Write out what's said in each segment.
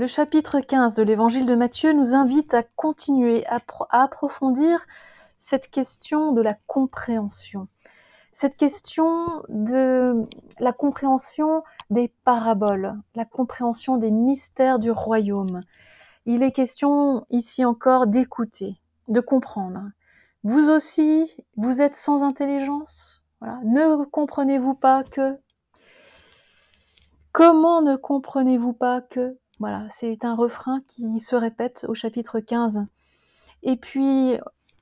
Le chapitre 15 de l'évangile de Matthieu nous invite à continuer à, approfondir cette question de la compréhension. Cette question de la compréhension des paraboles, la compréhension des mystères du royaume. Il est question ici encore d'écouter, de comprendre. Vous aussi, vous êtes sans intelligence? Ne comprenez-vous pas que? Comment ne comprenez-vous pas que Voilà, c'est un refrain qui se répète au chapitre 15. Et puis,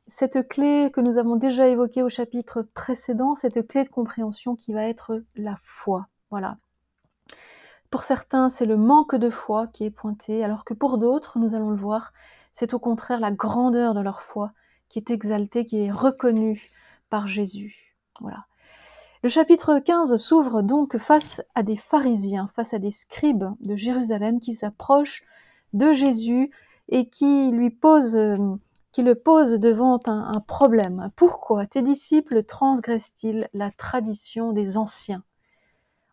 cette clé que nous avons déjà évoquée au chapitre précédent, cette clé de compréhension qui va être la foi. Voilà. Pour certains, c'est le manque de foi qui est pointé, alors que pour d'autres, nous allons le voir, c'est au contraire la grandeur de leur foi qui est exaltée, qui est reconnue par Jésus. Voilà. Le chapitre 15 s'ouvre donc face à des pharisiens, face à des scribes de Jérusalem qui s'approchent de Jésus et qui lui posent, qui le posent devant un problème. Pourquoi tes disciples transgressent-ils la tradition des anciens?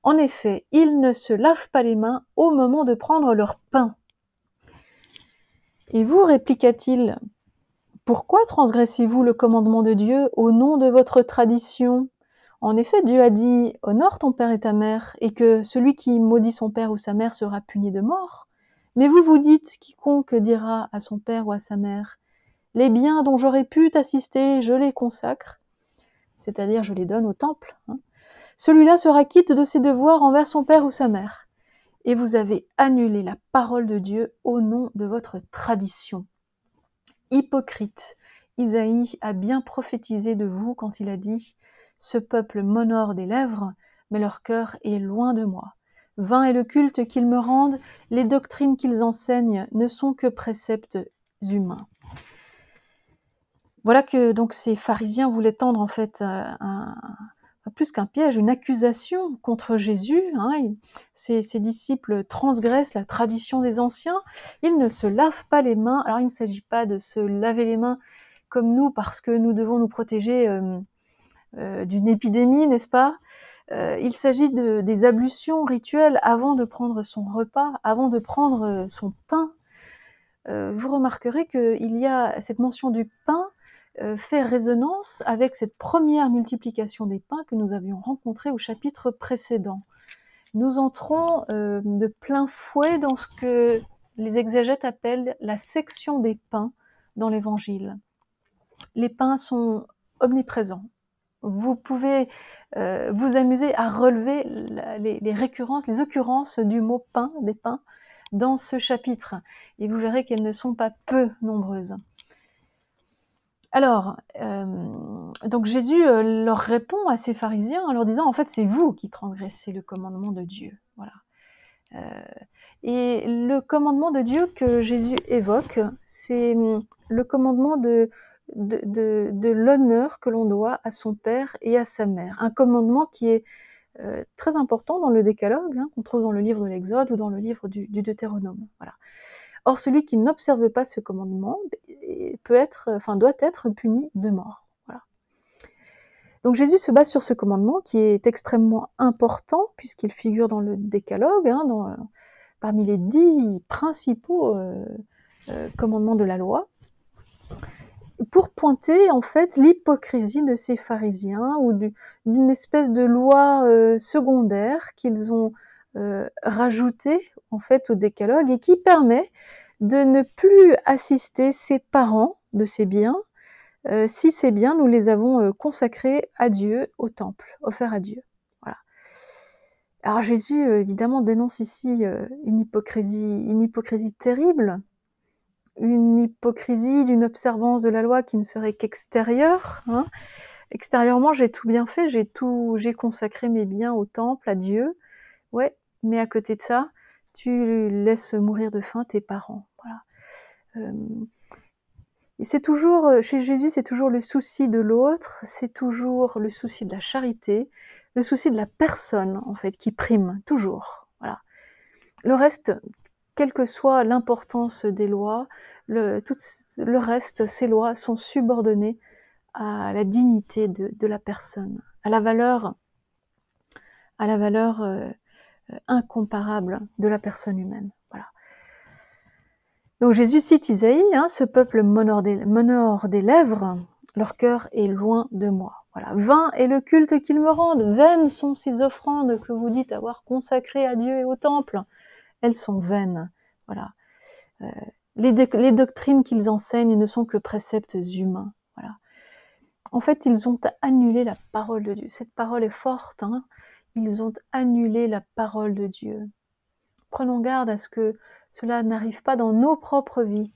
En effet, ils ne se lavent pas les mains au moment de prendre leur pain. Et vous, répliqua-t-il, pourquoi transgressez-vous le commandement de Dieu au nom de votre tradition? En effet, Dieu a dit Honore ton père et ta mère, et que celui qui maudit son père ou sa mère sera puni de mort. Mais vous vous dites Quiconque dira à son père ou à sa mère Les biens dont j'aurais pu t'assister, je les consacre, c'est-à-dire je les donne au temple. Hein. Celui-là sera quitte de ses devoirs envers son père ou sa mère. Et vous avez annulé la parole de Dieu au nom de votre tradition. Hypocrite, Isaïe a bien prophétisé de vous quand il a dit ce peuple m'honore des lèvres, mais leur cœur est loin de moi. Vain est le culte qu'ils me rendent, les doctrines qu'ils enseignent ne sont que préceptes humains. Voilà que donc ces pharisiens voulaient tendre en fait euh, plus qu'un piège, une accusation contre Jésus. Hein. Ces, disciples transgressent la tradition des anciens. Ils ne se lavent pas les mains. Alors il ne s'agit pas de se laver les mains comme nous parce que nous devons nous protéger euh, d'une épidémie, n'est-ce pas? Euh, Il s'agit de, des ablutions rituelles avant de prendre son repas, avant de prendre euh, son pain. vous remarquerez qu'il y a cette mention du pain fait résonance avec cette première multiplication des pains que nous avions rencontrée au chapitre précédent. Nous entrons de plein fouet dans ce que les exégètes appellent la section des pains dans l'Évangile. Les pains sont omniprésents, vous pouvez euh, vous amuser à relever les, récurrences, les occurrences du mot pain, des pains, dans ce chapitre. Et vous verrez qu'elles ne sont pas peu nombreuses. Alors, euh, donc Jésus euh, leur répond à ces pharisiens en leur disant, en fait, c'est vous qui transgressez le commandement de Dieu. Voilà. et le commandement de Dieu que Jésus évoque, c'est le commandement de de, l'honneur que l'on doit à son père et à sa mère. Un commandement qui est euh, très important dans le décalogue, hein, qu'on trouve dans le livre de l'Exode ou dans le livre du, Deutéronome. Voilà. Or, celui qui n'observe pas ce commandement peut être, enfin, doit être puni de mort. Donc Jésus se base sur ce commandement qui est extrêmement important puisqu'il figure dans le décalogue, hein, parmi les dix principaux euh, euh, commandements de la loi pour pointer en fait l'hypocrisie de ces pharisiens ou d'une espèce de loi euh, secondaire qu'ils ont euh, rajoutée en fait au décalogue et qui permet de ne plus assister ses parents de ces biens euh, si ces biens nous les avons consacrés à Dieu au temple, offerts à Dieu. Voilà. Alors Jésus évidemment dénonce ici une hypocrisie, une hypocrisie terrible une hypocrisie d'une observance de la loi qui ne serait qu'extérieure. Hein. Extérieurement, j'ai tout bien fait, j'ai tout, j'ai consacré mes biens au temple, à Dieu. Ouais, mais à côté de ça, tu laisses mourir de faim tes parents. Voilà. Euh, et c'est toujours, chez Jésus, c'est toujours le souci de l'autre, c'est toujours le souci de la charité, le souci de la personne, en fait, qui prime, toujours. Voilà. Le reste, quelle que soit l'importance des lois, le, tout le reste, ces lois sont subordonnées à la dignité de, la personne, à la valeur, à la valeur euh, incomparable de la personne humaine. Voilà. Donc Jésus cite Isaïe, hein, ce peuple m'honore des, des, lèvres, leur cœur est loin de moi. Voilà, vain est le culte qu'ils me rendent, vaines sont ces offrandes que vous dites avoir consacrées à Dieu et au temple. Elles sont vaines. Voilà. Euh, les, doctrines qu'ils enseignent ne sont que préceptes humains. Voilà. En fait, ils ont annulé la parole de Dieu. Cette parole est forte. Hein ils ont annulé la parole de Dieu. Prenons garde à ce que cela n'arrive pas dans nos propres vies.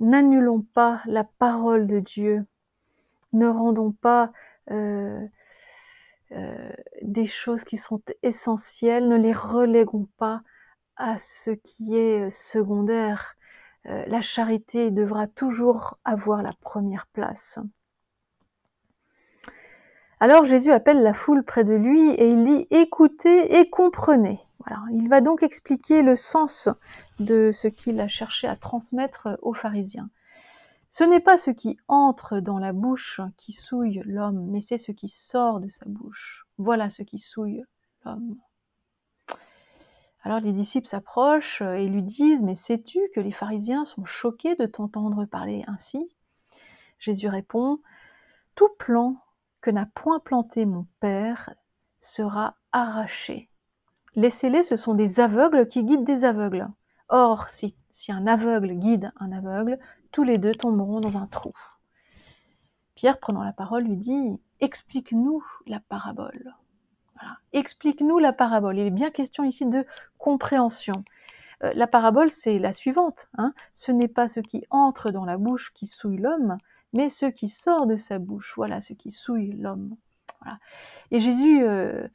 N'annulons pas la parole de Dieu. Ne rendons pas euh, euh, des choses qui sont essentielles, ne les reléguons pas à ce qui est secondaire. Euh, la charité devra toujours avoir la première place. Alors Jésus appelle la foule près de lui et il dit écoutez et comprenez. Il va donc expliquer le sens de ce qu'il a cherché à transmettre aux pharisiens. Ce n'est pas ce qui entre dans la bouche qui souille l'homme, mais c'est ce qui sort de sa bouche. Voilà ce qui souille l'homme. Alors les disciples s'approchent et lui disent Mais sais-tu que les pharisiens sont choqués de t'entendre parler ainsi? Jésus répond Tout plan que n'a point planté mon Père sera arraché. Laissez-les, ce sont des aveugles qui guident des aveugles. Or, si un aveugle guide un aveugle, tous les deux tomberont dans un trou. Pierre, prenant la parole, lui dit Explique-nous la parabole. Explique-nous la parabole. Il est bien question ici de compréhension. Euh, la parabole, c'est la suivante. Hein. Ce n'est pas ce qui entre dans la bouche qui souille l'homme, mais ce qui sort de sa bouche. Voilà ce qui souille l'homme. Et Jésus, euh,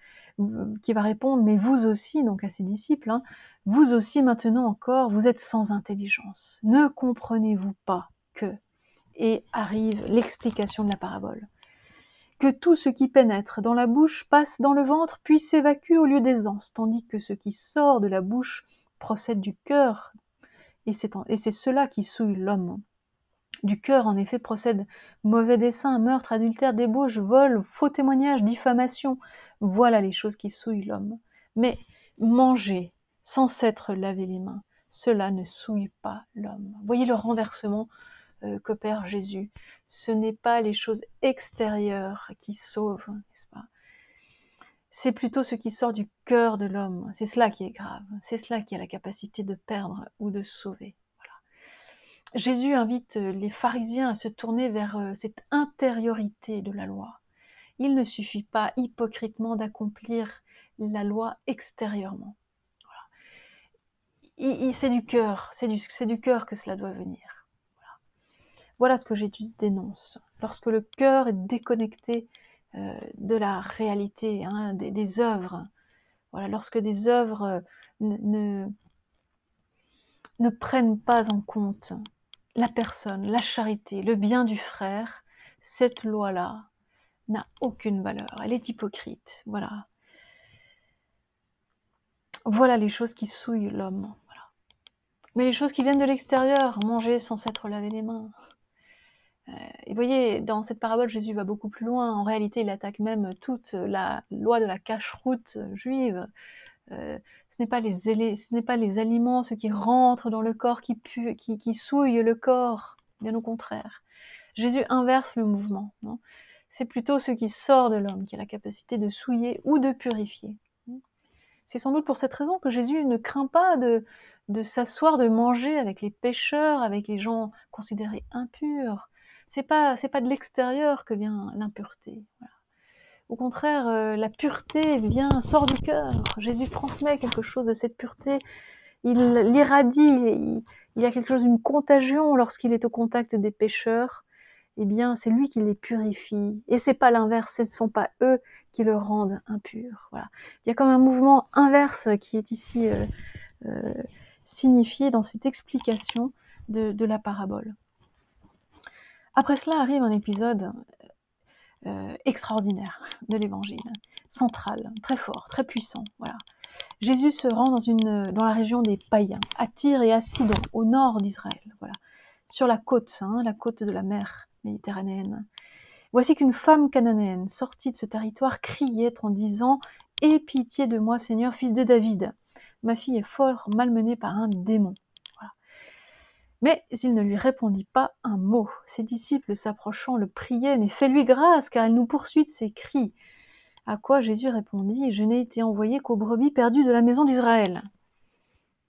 qui va répondre, mais vous aussi, donc à ses disciples, hein, vous aussi maintenant encore, vous êtes sans intelligence. Ne comprenez-vous pas que? Et arrive l'explication de la parabole. Que tout ce qui pénètre dans la bouche passe dans le ventre, puis s'évacue au lieu des anses, tandis que ce qui sort de la bouche procède du cœur, et c'est cela qui souille l'homme. Du cœur, en effet, procède mauvais dessein, meurtre, adultère, débauche, vol, faux témoignage, diffamation. Voilà les choses qui souillent l'homme. Mais manger sans s'être lavé les mains, cela ne souille pas l'homme. Voyez le renversement euh, qu'opère Jésus. Ce n'est pas les choses extérieures qui sauvent, n'est-ce pas? C'est plutôt ce qui sort du cœur de l'homme. C'est cela qui est grave. C'est cela qui a la capacité de perdre ou de sauver. Jésus invite euh, les pharisiens à se tourner vers euh, cette intériorité de la loi. Il ne suffit pas hypocritement d'accomplir la loi extérieurement. c'est du cœur, c'est du, cœur que cela doit venir. Voilà, ce que Jésus dénonce. Lorsque le cœur est déconnecté euh, de la réalité, hein, des, œuvres, voilà, lorsque des œuvres ne, ne prennent pas en compte la personne, la charité, le bien du frère, cette loi-là n'a aucune valeur. Elle est hypocrite. Voilà. Voilà les choses qui souillent l'homme. Mais les choses qui viennent de l'extérieur, manger sans s'être lavé les mains. Euh, et vous voyez, dans cette parabole, Jésus va beaucoup plus loin. En réalité, il attaque même toute la loi de la cache-route juive. Euh, ce n'est pas pas les aliments, ceux qui rentrent dans le corps, qui, qui, qui souillent le corps, bien au contraire. Jésus inverse le mouvement. C'est plutôt ce qui sort de l'homme qui a la capacité de souiller ou de purifier. C'est sans doute pour cette raison que Jésus ne craint pas de, de s'asseoir, de manger avec les pécheurs, avec les gens considérés impurs. C'est pas, c'est pas de l'extérieur que vient l'impureté. Au contraire, euh, la pureté vient, sort du cœur. Jésus transmet quelque chose de cette pureté. Il l'irradie. Il, y a quelque chose d'une contagion lorsqu'il est au contact des pécheurs. Eh bien, c'est lui qui les purifie. Et c'est pas l'inverse. Ce ne sont pas eux qui le rendent impur. Voilà. Il y a comme un mouvement inverse qui est ici euh, euh, signifié dans cette explication de la parabole. Après cela arrive un épisode euh, extraordinaire de l'évangile, central, très fort, très puissant. Voilà. Jésus se rend dans, une, dans la région des païens, à Tyr et à Sidon, au nord d'Israël, voilà, sur la côte, hein, la côte de la mer méditerranéenne. Voici qu'une femme cananéenne sortie de ce territoire criait en disant Aie pitié de moi, Seigneur, fils de David. Ma fille est fort malmenée par un démon. Mais il ne lui répondit pas un mot. Ses disciples s'approchant le priaient, mais fais-lui grâce, car elle nous poursuit de ses cris. À quoi Jésus répondit, Je n'ai été envoyé qu'aux brebis perdues de la maison d'Israël.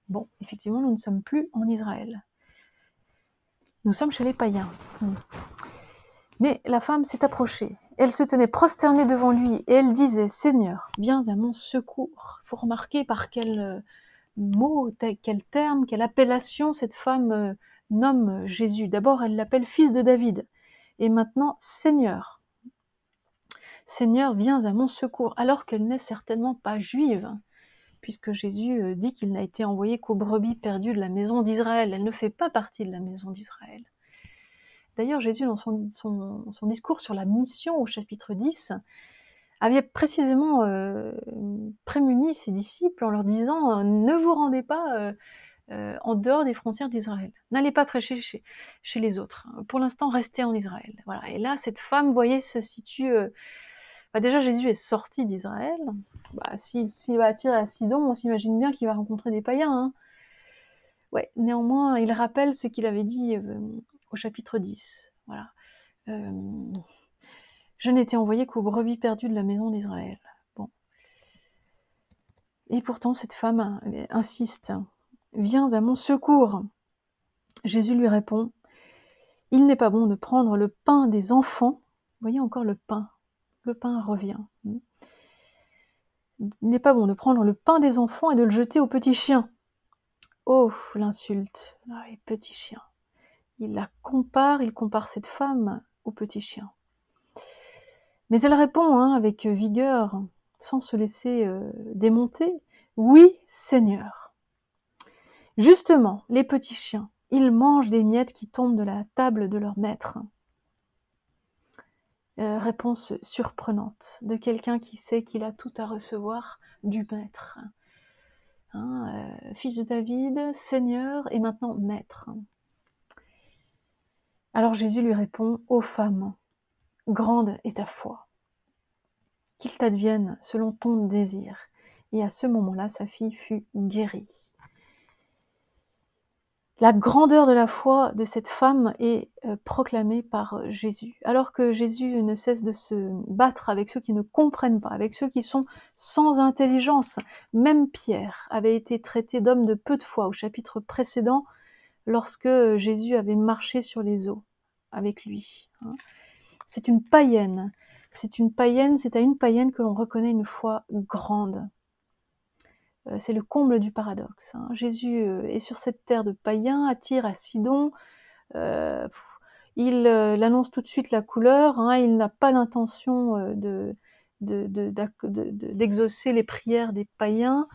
Bon, effectivement, nous ne sommes plus en Israël. Nous sommes chez les païens. Hmm. Mais la femme s'est approchée. Elle se tenait prosternée devant lui et elle disait Seigneur, viens à mon secours. Il faut remarquer par quel euh, mot, quel terme, quelle appellation cette femme euh, nomme Jésus. D'abord, elle l'appelle fils de David. Et maintenant, Seigneur. Seigneur, viens à mon secours, alors qu'elle n'est certainement pas juive, puisque Jésus euh, dit qu'il n'a été envoyé qu'aux brebis perdues de la maison d'Israël. Elle ne fait pas partie de la maison d'Israël. D'ailleurs, Jésus, dans son, son, discours sur la mission au chapitre 10, avait précisément euh, prémuni ses disciples en leur disant Ne vous rendez pas euh, en dehors des frontières d'Israël. N'allez pas prêcher chez, les autres. Pour l'instant, restez en Israël. Voilà. Et là, cette femme, vous voyez, se situe bah, déjà, Jésus est sorti d'Israël. Bah, S'il va attirer à Sidon, on s'imagine bien qu'il va rencontrer des païens. Hein. Néanmoins, il rappelle ce qu'il avait dit euh, au chapitre 10. Voilà. Euh, je n'étais envoyé qu'aux brebis perdues de la maison d'Israël. Bon. Et pourtant, cette femme insiste Viens à mon secours. Jésus lui répond Il n'est pas bon de prendre le pain des enfants. Voyez encore le pain le pain revient. Il n'est pas bon de prendre le pain des enfants et de le jeter aux petits chiens. Oh, l'insulte, ah, les petits chiens. Il la compare, il compare cette femme aux petits chiens. Mais elle répond hein, avec vigueur, sans se laisser euh, démonter, Oui, Seigneur. Justement, les petits chiens, ils mangent des miettes qui tombent de la table de leur maître. Euh, réponse surprenante de quelqu'un qui sait qu'il a tout à recevoir du maître. Hein, euh, fils de David, Seigneur et maintenant maître. Alors Jésus lui répond, Ô femme, grande est ta foi, qu'il t'advienne selon ton désir. Et à ce moment-là, sa fille fut guérie la grandeur de la foi de cette femme est euh, proclamée par euh, Jésus. Alors que Jésus ne cesse de se battre avec ceux qui ne comprennent pas, avec ceux qui sont sans intelligence. Même Pierre avait été traité d'homme de peu de foi au chapitre précédent, lorsque Jésus avait marché sur les eaux avec lui. C'est une païenne. C'est une païenne, c'est à une païenne que l'on reconnaît une foi grande. Euh, c'est le comble du paradoxe. Hein. Jésus euh, est sur cette terre de païens, attire à Sidon, euh, il annonce tout de suite la couleur, hein. il n'a pas l'intention de, d'exaucer les prières des païens,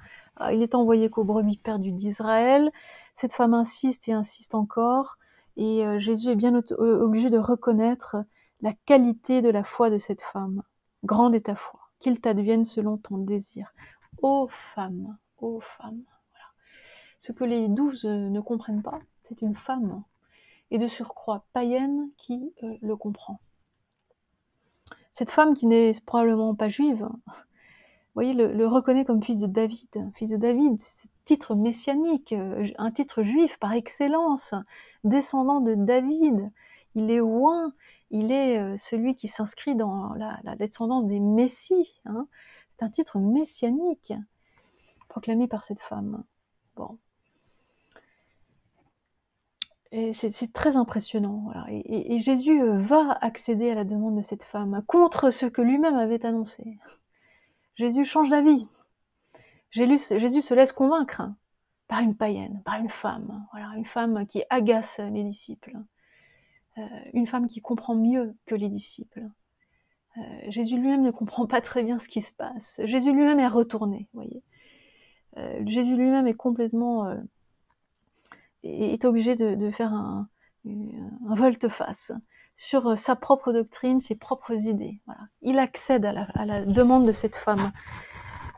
il est envoyé qu'aux brebis perdues d'Israël, cette femme insiste et insiste encore, et Jésus est bien obligé de reconnaître la qualité de la foi de cette femme. Grande est ta foi, qu'il t'advienne selon ton désir. Ô femme, ô femme. Ce que les douze euh, ne comprennent pas, c'est une femme, et de surcroît païenne, qui euh, le comprend. Cette femme qui n'est probablement pas juive, voyez, le, reconnaît comme fils de David. Fils de David, c'est titre messianique, euh, un titre juif par excellence, descendant de David. Il est oint, il est celui qui s'inscrit dans la, descendance des messies. Hein. C'est un titre messianique proclamé par cette femme. Bon. Et c'est très impressionnant. Et, Jésus euh, va accéder à la demande de cette femme contre ce que lui-même avait annoncé. Jésus change d'avis. Jésus, se laisse convaincre par une païenne, par une femme. Voilà, une femme qui agace les disciples. Euh, une femme qui comprend mieux que les disciples. Euh, Jésus lui-même ne comprend pas très bien ce qui se passe. Jésus lui-même est retourné, voyez. Euh, Jésus lui-même est complètement est obligé de, faire un, volte-face sur sa propre doctrine, ses propres idées. Il accède à la, demande de cette femme.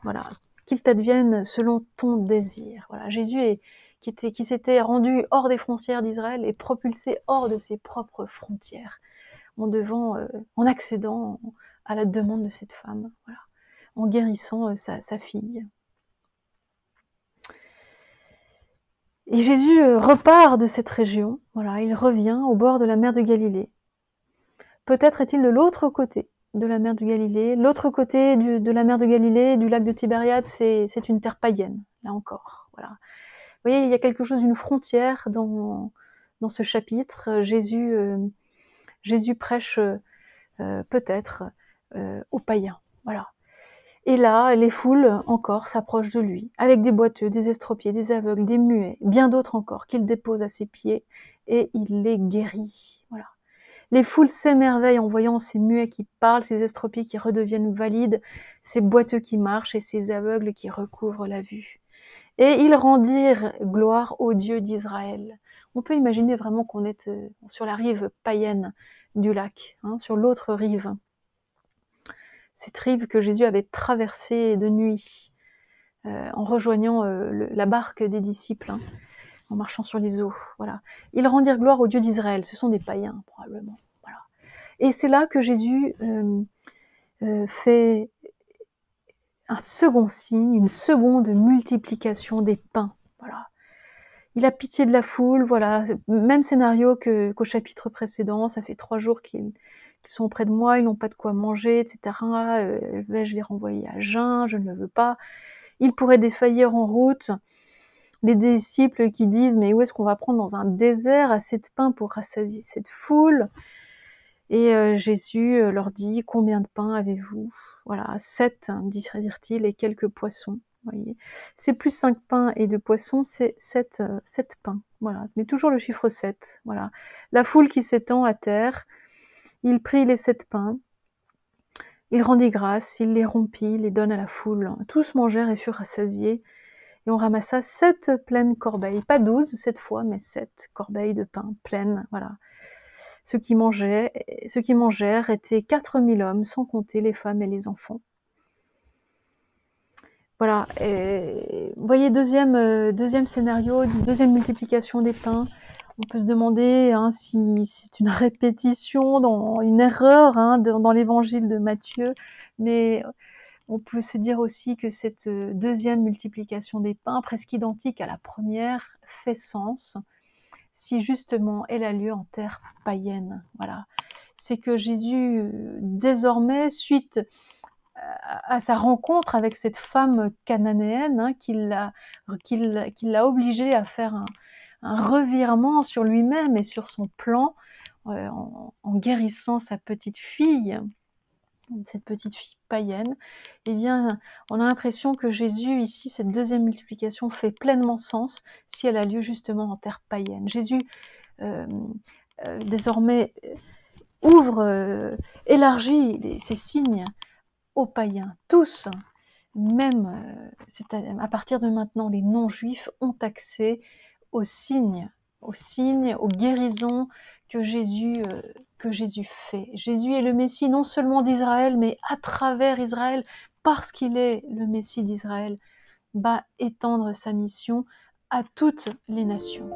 Voilà, qu'il t'advienne selon ton désir. Voilà, Jésus est, qui, était, qui s'était rendu hors des frontières d'Israël et propulsé hors de ses propres frontières en euh, accédant à la demande de cette femme, en guérissant euh, sa, fille. Et Jésus euh, repart de cette région, il revient au bord de la mer de Galilée. Peut-être est-il de l'autre côté de la mer de Galilée. L'autre côté de la mer de Galilée, du lac de Tibériade, c'est une terre païenne, là encore. Vous voyez, il y a quelque chose, une frontière dans, ce chapitre. Jésus, euh, Jésus prêche euh, peut-être aux païens. Voilà. Et là, les foules encore s'approchent de lui, avec des boiteux, des estropiés, des aveugles, des muets, bien d'autres encore, qu'il dépose à ses pieds, et il les guérit. Voilà. Les foules s'émerveillent en voyant ces muets qui parlent, ces estropiés qui redeviennent valides, ces boiteux qui marchent et ces aveugles qui recouvrent la vue. Et ils rendirent gloire au Dieu d'Israël. On peut imaginer vraiment qu'on est euh, sur la rive païenne du lac, hein, sur l'autre rive cette rive que Jésus avait traversée de nuit euh, en rejoignant euh, la barque des disciples, hein, en marchant sur les eaux. Voilà. Ils rendirent gloire au Dieu d'Israël. Ce sont des païens, probablement. Voilà. Et c'est là que Jésus fait un second signe, une seconde multiplication des pains. Voilà. Il a pitié de la foule, voilà, même scénario qu'au chapitre précédent, ça fait trois jours qu'il qui sont auprès de moi, ils n'ont pas de quoi manger, etc. Euh, vais-je les renvoyer à jeun Je ne le veux pas. Ils pourraient défaillir en route. Les disciples qui disent mais où est-ce qu'on va prendre dans un désert assez de pain pour rassasier cette foule? Et euh, Jésus euh, leur dit combien de pain avez-vous? Voilà, sept, hein, dirent-ils, et quelques poissons. C'est plus cinq pains et deux poissons, c'est sept, sept pains. Voilà, mais toujours le chiffre 7. Voilà, la foule qui s'étend à terre il prit les sept pains, il rendit grâce, il les rompit, les donne à la foule. Tous mangèrent et furent rassasiés. Et on ramassa sept pleines corbeilles, pas douze cette fois, mais sept corbeilles de pain pleines. Voilà. Ceux qui mangeaient, ceux qui mangèrent étaient quatre mille hommes, sans compter les femmes et les enfants. Voilà. vous voyez deuxième euh, deuxième scénario, deuxième multiplication des pains on peut se demander hein, si c'est une répétition, dans, une erreur hein, dans l'évangile de Matthieu, mais on peut se dire aussi que cette euh, deuxième multiplication des pains, presque identique à la première, fait sens si justement elle a lieu en terre païenne. Voilà. C'est que Jésus, euh, désormais, suite à sa rencontre avec cette femme cananéenne, hein, qui l'a obligé à faire un, un revirement sur lui-même et sur son plan euh, en, guérissant sa petite fille, cette petite fille païenne, eh bien, on a l'impression que Jésus, ici, cette deuxième multiplication fait pleinement sens si elle a lieu justement en terre païenne. Jésus, euh, euh, désormais, ouvre, élargit ses signes aux païens, tous, même à, à, partir de maintenant, les non-juifs ont accès aux signes, aux signes, aux guérisons que Jésus, euh, que Jésus fait. Jésus est le Messie non seulement d'Israël, mais à travers Israël, parce qu'il est le Messie d'Israël, va étendre sa mission à toutes les nations.